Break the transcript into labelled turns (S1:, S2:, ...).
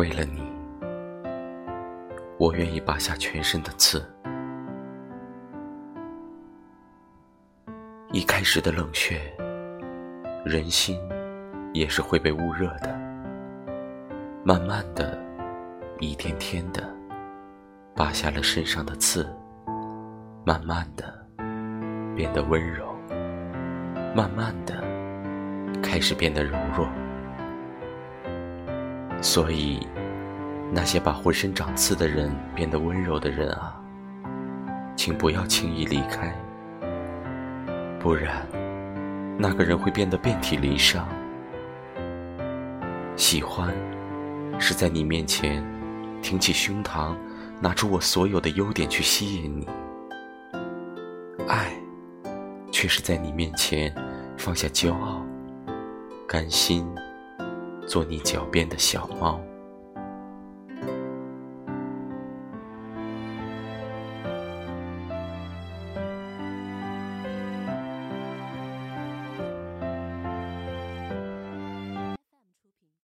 S1: 为了你，我愿意拔下全身的刺。一开始的冷却，人心也是会被捂热的。慢慢的，一天天的，拔下了身上的刺，慢慢的变得温柔，慢慢的开始变得柔弱。所以，那些把浑身长刺的人变得温柔的人啊，请不要轻易离开。不然，那个人会变得遍体鳞伤。喜欢，是在你面前挺起胸膛，拿出我所有的优点去吸引你；爱，却是在你面前放下骄傲，甘心做你脚边的小猫。